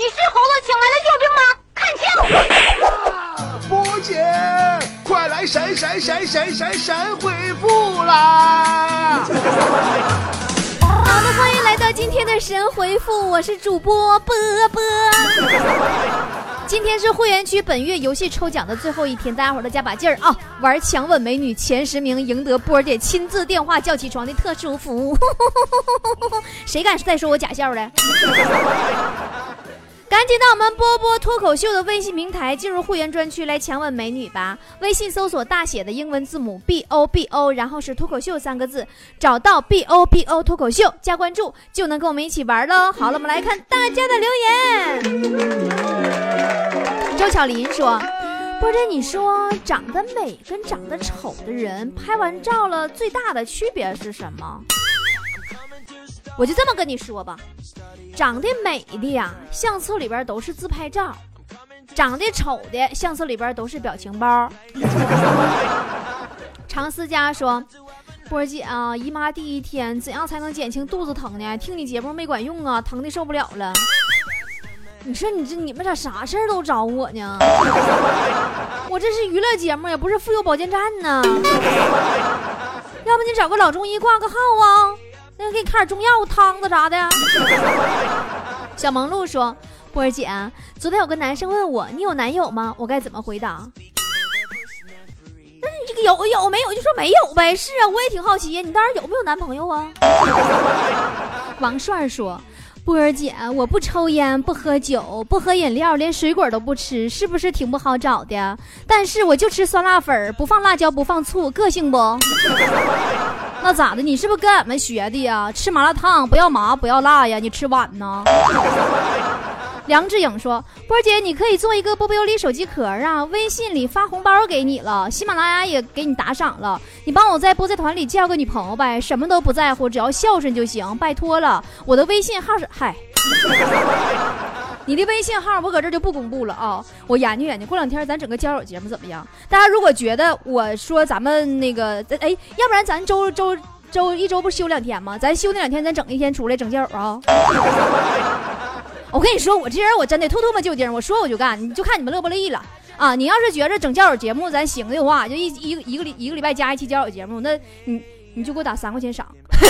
你是猴子请来的救兵吗？看清！波姐，快来闪闪闪闪闪闪回复啦！好的，欢迎来到今天的神回复，我是主播波波。今天是会员区本月游戏抽奖的最后一天，大家伙儿都加把劲儿啊！玩强吻美女前十名赢得波姐亲自电话叫起床的特殊服务。谁敢再说我假笑的？赶紧到我们波波脱口秀的微信平台，进入会员专区来强吻美女吧！微信搜索大写的英文字母 B O B O，然后是脱口秀三个字，找到 B O B O 脱口秀加关注，就能跟我们一起玩喽！好了，我们来看大家的留言。周巧林说：“波姐，你说长得美跟长得丑的人拍完照了，最大的区别是什么？”我就这么跟你说吧，长得美的呀，相册里边都是自拍照；长得丑的，相册里边都是表情包。常思佳说：“波姐啊，姨妈第一天怎样才能减轻肚子疼呢？听你节目没管用啊，疼的受不了了。”你说你这你们咋啥事儿都找我呢？我这是娱乐节目，也不是妇幼保健站呢。要不你找个老中医挂个号啊？那给你开点中药汤子啥的。小萌鹿说：“波儿姐，昨天有个男生问我，你有男友吗？我该怎么回答？那你这个有有没有就说没有呗。是啊，我也挺好奇呀，你当时有没有男朋友啊？” 王帅说。波儿姐，我不抽烟，不喝酒，不喝饮料，连水果都不吃，是不是挺不好找的？但是我就吃酸辣粉，不放辣椒，不放醋，个性不？那咋的？你是不是跟俺们学的呀？吃麻辣烫不要麻，不要辣呀？你吃碗呢？梁志颖说：“波姐，你可以做一个波波有理手机壳啊，微信里发红包给你了，喜马拉雅也给你打赏了，你帮我在波仔团里介绍个女朋友呗，什么都不在乎，只要孝顺就行，拜托了。我的微信号是嗨，你的微信号我搁这就不公布了啊，我研究研究，过两天咱整个交友节目怎么样？大家如果觉得我说咱们那个，哎，要不然咱周周周一周不休两天吗？咱休那两天，咱整一天出来整交友啊。”我跟你说，我这人我真的吐吐沫就丁，我说我就干，你就看你们乐不乐意了啊！你要是觉着整交友节目咱行的话，就一一个一个礼一个礼拜加一期交友节目，那你你就给我打三块钱赏。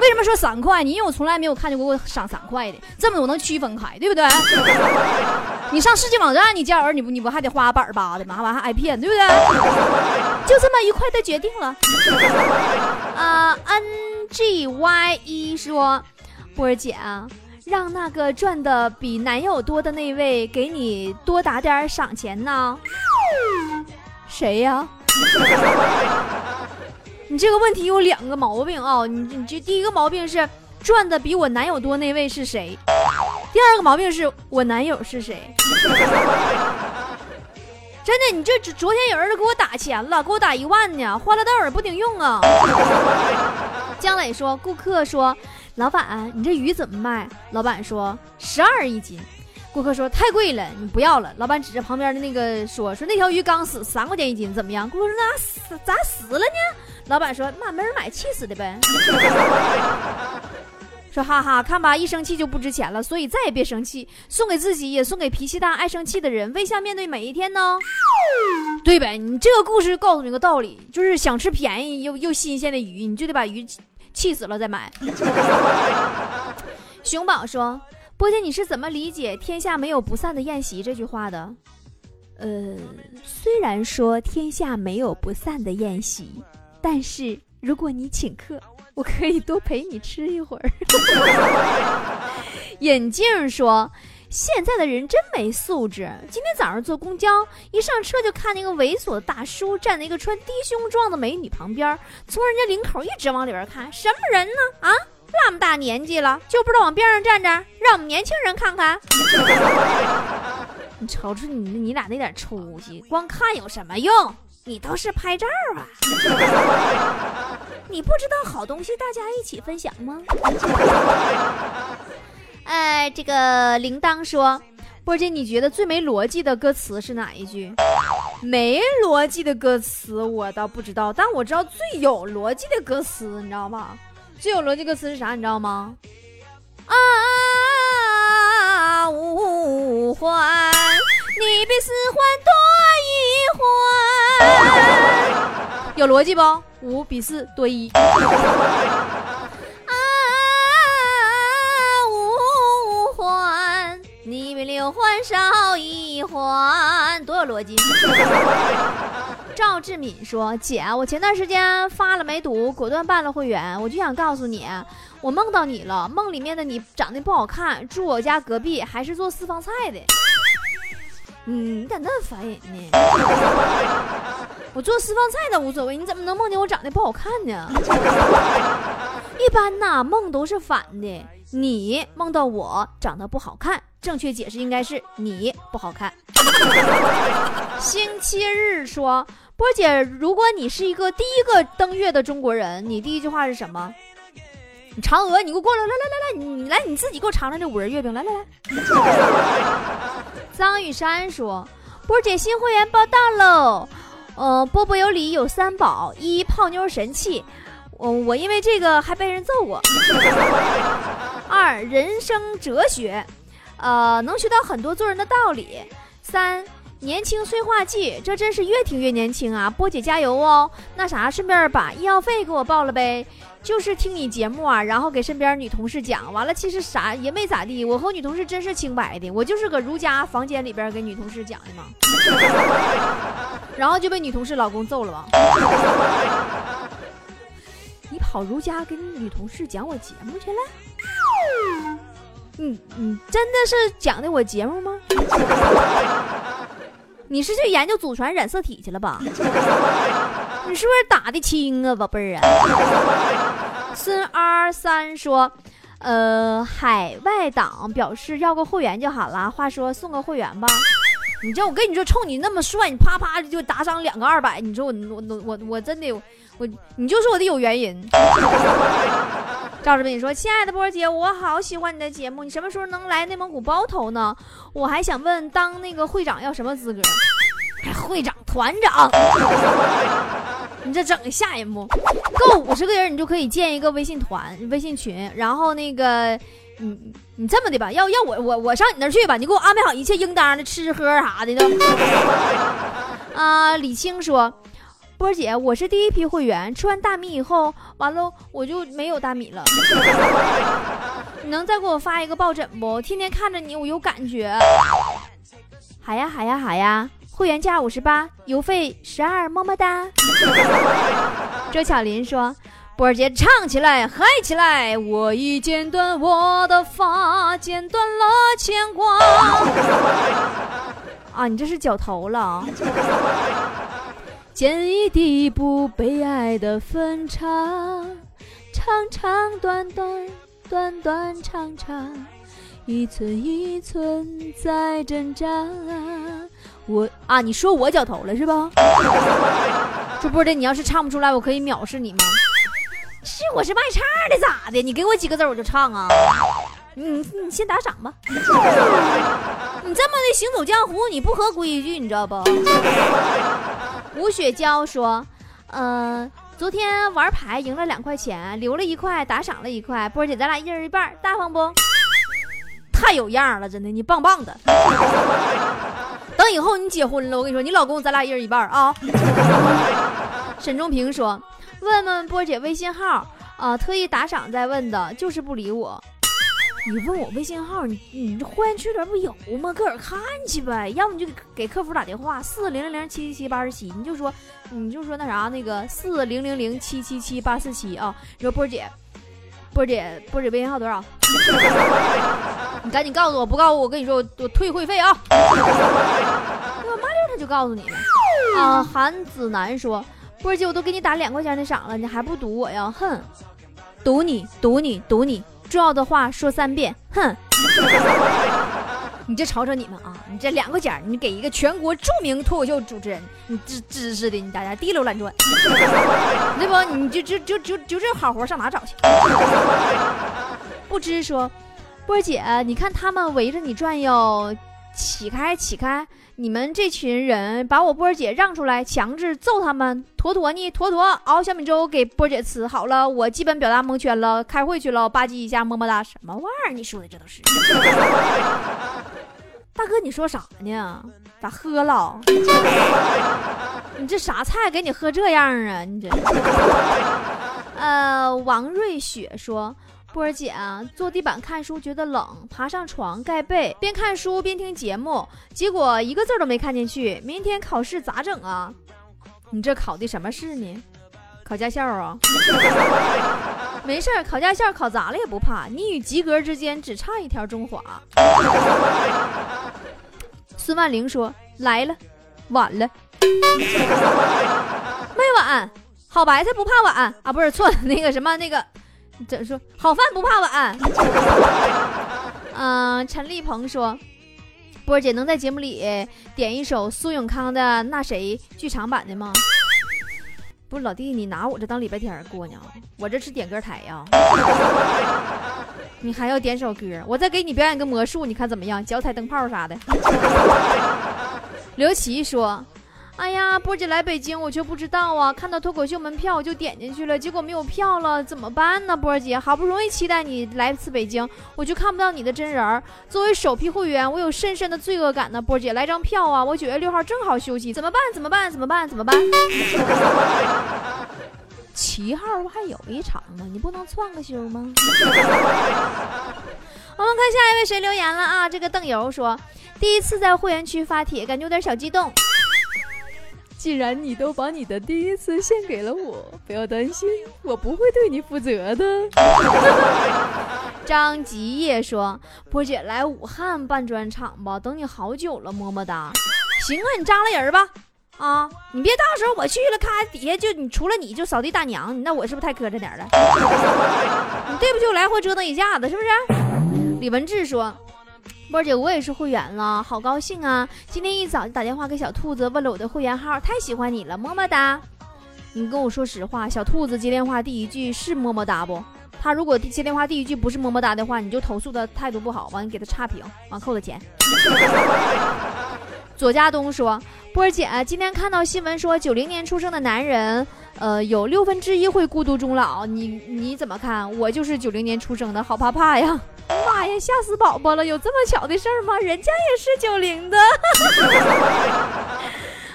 为什么说三块？你因为我从来没有看见过给我赏三块的，这么我能区分开，对不对？你上世纪网站你叫人，你不你不还得花板八的吗？完还挨骗，对不对？就这么愉快的决定了。啊，N G Y 一说，波儿姐啊。让那个赚的比男友多的那位给你多打点赏钱呢？谁呀？你这个问题有两个毛病啊！你你这第一个毛病是赚的比我男友多那位是谁？第二个毛病是我男友是谁？真的，你这昨天有人给我打钱了，给我打一万呢，欢乐豆也不顶用啊！姜磊说，顾客说。老板，你这鱼怎么卖？老板说十二一斤。顾客说太贵了，你不要了。老板指着旁边的那个说说那条鱼刚死，三块钱一斤，怎么样？顾客说咋死咋死了呢？老板说妈没人买，气死的呗。说哈哈，看吧，一生气就不值钱了，所以再也别生气，送给自己，也送给脾气大、爱生气的人，微笑面对每一天呢。对呗？你这个故事告诉你个道理，就是想吃便宜又又新鲜的鱼，你就得把鱼。气死了再买。熊宝说：“波姐，你是怎么理解‘天下没有不散的宴席’这句话的？”呃，虽然说天下没有不散的宴席，但是如果你请客，我可以多陪你吃一会儿。眼镜说。现在的人真没素质。今天早上坐公交，一上车就看那个猥琐的大叔站在一个穿低胸装的美女旁边，从人家领口一直往里边看，什么人呢？啊，那么大年纪了，就不知道往边上站着，让我们年轻人看看。你瞅瞅你，你俩那点出息，光看有什么用？你倒是拍照啊！你不知道好东西，大家一起分享吗？哎，这个铃铛说，波姐，你觉得最没逻辑的歌词是哪一句？没逻辑的歌词我倒不知道，但我知道最有逻辑的歌词，你知道吗？最有逻辑歌词是啥？你知道吗？啊你比四环多一环。有逻辑不？五比四多一。啊五环。你比六环少一环。多有逻辑。赵志敏说姐我前段时间发了梅毒果断办了会员。我就想告诉你我梦到你了梦里面的你长得不好看住我家隔壁还是做私房菜的。嗯，你咋那么烦人呢？我做私房菜倒无所谓，你怎么能梦见我长得不好看呢？一般呐，梦都是反的。你梦到我长得不好看，正确解释应该是你不好看。星期日说。”波姐，如果你是一个第一个登月的中国人，你第一句话是什么？嫦娥，你给我过来，来来来来，你来你自己给我尝尝这五仁月饼，来来来。张雨山说：“波姐新会员报道喽，嗯，波波有礼有三宝：一泡妞神器，嗯，我因为这个还被人揍过；二人生哲学，呃，能学到很多做人的道理；三。”年轻催化剂，这真是越听越年轻啊！波姐加油哦！那啥，顺便把医药费给我报了呗。就是听你节目啊，然后给身边女同事讲，完了其实啥也没咋地。我和女同事真是清白的，我就是搁如家房间里边给女同事讲的嘛。然后就被女同事老公揍了吧？你跑如家跟女同事讲我节目去了？你你真的是讲的我节目吗？你是去研究祖传染色体去了吧？你是不是打的轻啊，宝贝儿啊？孙 R 三说，呃，海外党表示要个会员就好了。话说送个会员吧。你这我跟你说，冲你那么帅，你啪啪就打赏两个二百。你说我我我我真的我你就说我的有原因。赵志斌说：“亲爱的波儿姐，我好喜欢你的节目，你什么时候能来内蒙古包头呢？我还想问，当那个会长要什么资格？会长、团长，你这整的吓人不？够五十个人，你就可以建一个微信团、微信群。然后那个，你你这么的吧，要要我我我上你那儿去吧，你给我安排好一切应当的吃喝啥的都。啊，李青说。”波姐，我是第一批会员，吃完大米以后，完了我就没有大米了。你能再给我发一个抱枕不？天天看着你，我有感觉。好呀，好呀，好呀！会员价五十八，邮费十二，么么哒。周巧林说：“波儿姐，唱起来，嗨起来！我已剪断我的发，剪断了牵挂。”啊，你这是绞头了。剪一地不被爱的分叉，长长短短，短短长长，一寸一寸在挣扎。我啊，你说我脚头了是吧？这不的，你要是唱不出来，我可以藐视你吗？是我是卖唱的咋的？你给我几个字我就唱啊。你你先打赏吧。你这么的行走江湖，你不合规矩，你知道不？吴雪娇说：“呃，昨天玩牌赢了两块钱，留了一块，打赏了一块。波姐，咱俩一人一半，大方不？太有样了，真的，你棒棒的。等以后你结婚了，我跟你说，你老公咱俩一人一半啊。”沈仲平说：“问问波姐微信号啊，特意打赏再问的，就是不理我。”你问我微信号，你你这会员区里不有吗？自个儿看去呗，要不你就给给客服打电话，四零零零七七七八十七，你就说你就说那啥那个四零零零七七七八四七啊。你说波姐，波姐，波姐微信号多少？你赶紧告诉我，不告诉我，我跟你说我我退会费啊。我麻溜他就告诉你了啊。韩子楠说，波姐，我都给你打两块钱的赏了，你还不赌我呀？哼，赌你，赌你，赌你。重要的话说三遍，哼！你这瞅瞅你们啊，你这两个钱，你给一个全国著名脱口秀主持人，你知知识的，你大家滴溜乱转，对不？你就就就就就这好活上哪找去？不知说，波姐，你看他们围着你转悠，起开起开。你们这群人把我波儿姐让出来，强制揍他们，坨坨呢？坨坨熬小米粥给波儿姐吃。好了，我基本表达蒙圈了，开会去了，吧唧一下，么么哒。什么玩意儿？你说的这都是？大哥，你说啥呢？咋喝了？你这啥菜给你喝这样啊？你这……呃，王瑞雪说。波儿姐啊，坐地板看书觉得冷，爬上床盖被，边看书边听节目，结果一个字都没看进去。明天考试咋整啊？你这考的什么试呢？考驾校啊？没事儿，考驾校考砸了也不怕，你与及格之间只差一条中华。孙万玲说：“来了，晚了，没晚，好白菜不怕晚啊，不是错了，那个什么那个。”怎说？好饭不怕晚。嗯，陈立鹏说：“波姐能在节目里点一首苏永康的《那谁》剧场版的吗？”不是老弟，你拿我这当礼拜天过呢？我这是点歌台呀。你还要点首歌？我再给你表演个魔术，你看怎么样？脚踩灯泡啥的。刘琦说。哎呀，波姐来北京，我却不知道啊！看到脱口秀门票，我就点进去了，结果没有票了，怎么办呢？波姐，好不容易期待你来一次北京，我却看不到你的真人儿。作为首批会员，我有深深的罪恶感呢。波姐，来张票啊！我九月六号正好休息，怎么办？怎么办？怎么办？怎么办？七号不还有一场吗？你不能窜个休吗？我们看下一位谁留言了啊？这个邓游说，第一次在会员区发帖，感觉有点小激动。既然你都把你的第一次献给了我，不要担心，我不会对你负责的。张吉业说：“波姐来武汉办专场吧，等你好久了，么么哒。”行啊，你扎了人吧。啊，你别到时候我去了，咔底下就你除了你就扫地大娘，那我是不是太磕碜点了？你对不就来回折腾一下子，是不是？李文志说。波姐，我也是会员了，好高兴啊！今天一早就打电话给小兔子，问了我的会员号，太喜欢你了，么么哒。你跟我说实话，小兔子接电话第一句是么么哒不？他如果接电话第一句不是么么哒的话，你就投诉他态度不好，完你给他差评，完扣他钱。左家东说，波姐，今天看到新闻说九零年出生的男人，呃，有六分之一会孤独终老，你你怎么看？我就是九零年出生的，好怕怕呀。妈呀，吓死宝宝了！有这么巧的事儿吗？人家也是九零的。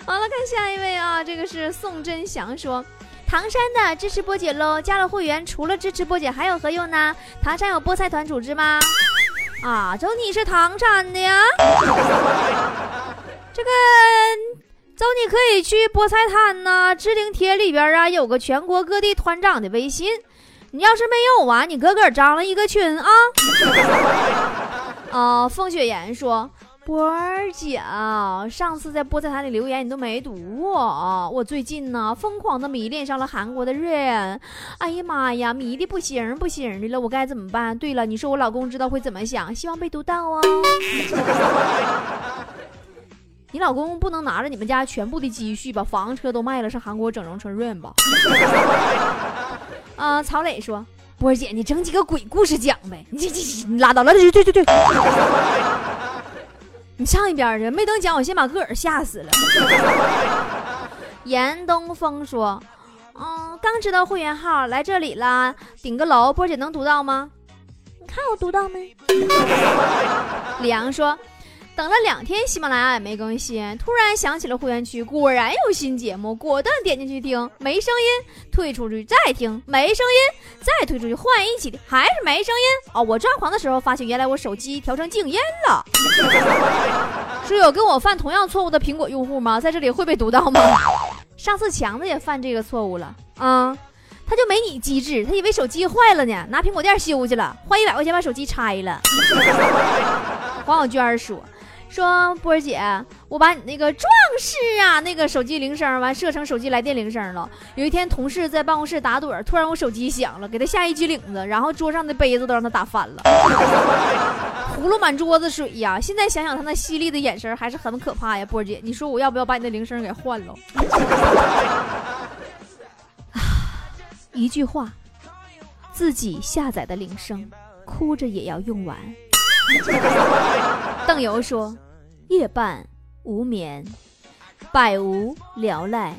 好了，看下一位啊，这个是宋真祥说，唐山的支持波姐喽，加了会员除了支持波姐还有何用呢？唐山有菠菜团组织吗？啊，就你是唐山的呀？这个走你可以去菠菜摊呐，置顶帖里边啊有个全国各地团长的微信。你要是没有啊，你个个张了一个群啊！啊，风雪岩说：“波儿姐，上次在菠菜摊里留言你都没读我。我最近呢，疯狂的迷恋上了韩国的人。哎呀妈呀，迷的不行不行的了，我该怎么办？对了，你说我老公知道会怎么想？希望被读到哦。你老公不能拿着你们家全部的积蓄把房车都卖了，上韩国整容成润吧？” 啊，曹磊说：“波姐，你整几个鬼故事讲呗，你这这拉倒了，对对对对，你上一边去，没等讲，我先把个儿吓死了。”严东风说：“嗯，刚知道会员号来这里了，顶个楼，波姐能读到吗？你看我读到没？” 李阳说。等了两天，喜马拉雅也没更新，突然想起了会员区，果然有新节目，果断点进去听，没声音，退出去再听，没声音，再退出去换一起的，还是没声音。哦，我抓狂的时候发现，原来我手机调成静音了。是有跟我犯同样错误的苹果用户吗？在这里会被读到吗？上次强子也犯这个错误了啊，他就没你机智，他以为手机坏了呢，拿苹果店修去了，花一百块钱把手机拆了。黄小娟说。说波儿姐，我把你那个壮士啊，那个手机铃声完设成手机来电铃声了。有一天同事在办公室打盹，突然我手机响了，给他下一激灵子，然后桌上的杯子都让他打翻了，葫芦满桌子水呀。现在想想他那犀利的眼神还是很可怕呀。波儿姐，你说我要不要把你的铃声给换了？一句话，自己下载的铃声，哭着也要用完。邓游说。夜半无眠，百无聊赖。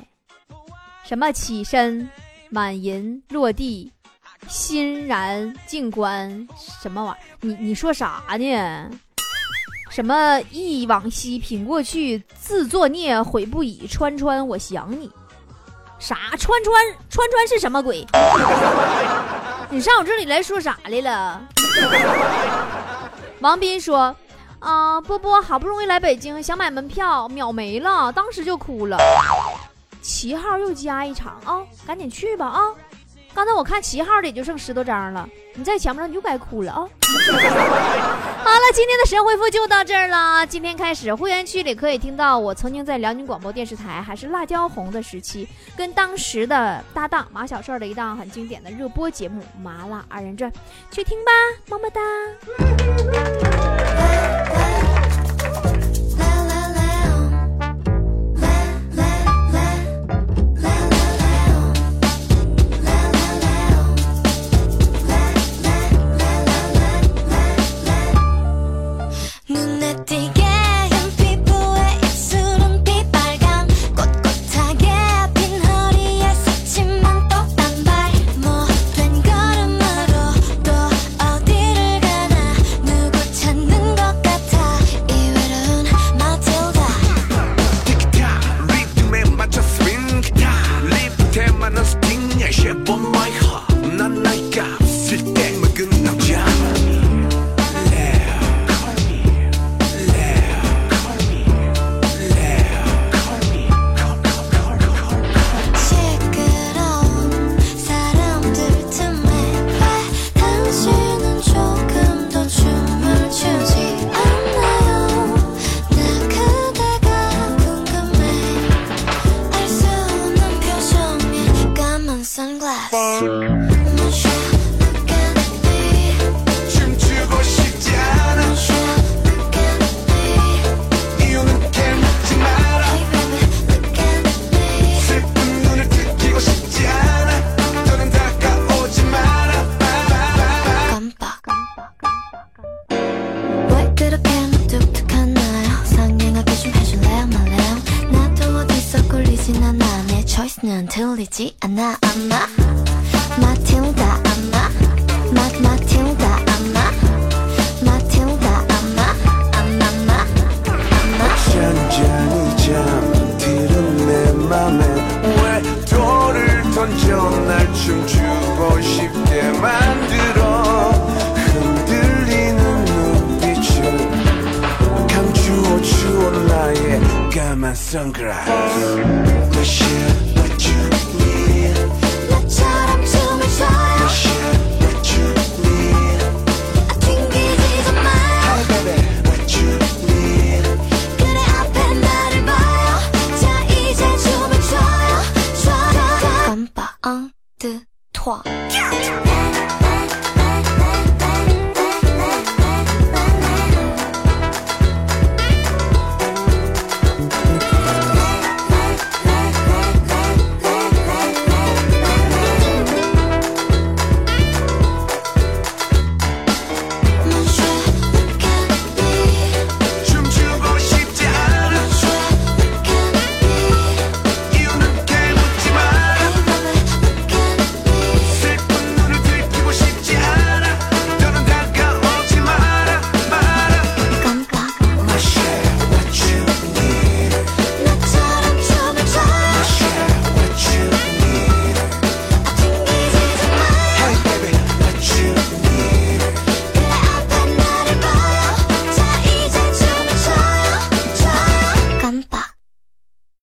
什么起身，满银落地，欣然静观。什么玩意儿？你你说啥呢？什么忆往昔，品过去，自作孽，悔不已。川川，我想你。啥？川川川川是什么鬼？你上我这里来说啥来了？王斌说：“啊，波波好不容易来北京，想买门票，秒没了，当时就哭了。七号又加一场啊，赶紧去吧啊！刚才我看七号的也就剩十多张了，你在前面你就该哭了啊！好了，今天的神回复就到这儿了。今天开始，会员区里可以听到我曾经在辽宁广播电视台还是辣椒红的时期，跟当时的搭档马小帅的一档很经典的热播节目《麻辣二人转》，去听吧，么么哒。 는 들리지 않아 아마. 마틸다 아마. 마 마틸다 아마. 마틸다 아마. 아마마. 아마. 잔잔히 잠들은 내 맘에 왜 돌을 던져 날 춤추고 싶게 만들어? 흔들리는 눈빛을 감추어 주어 나의 까만 선글라스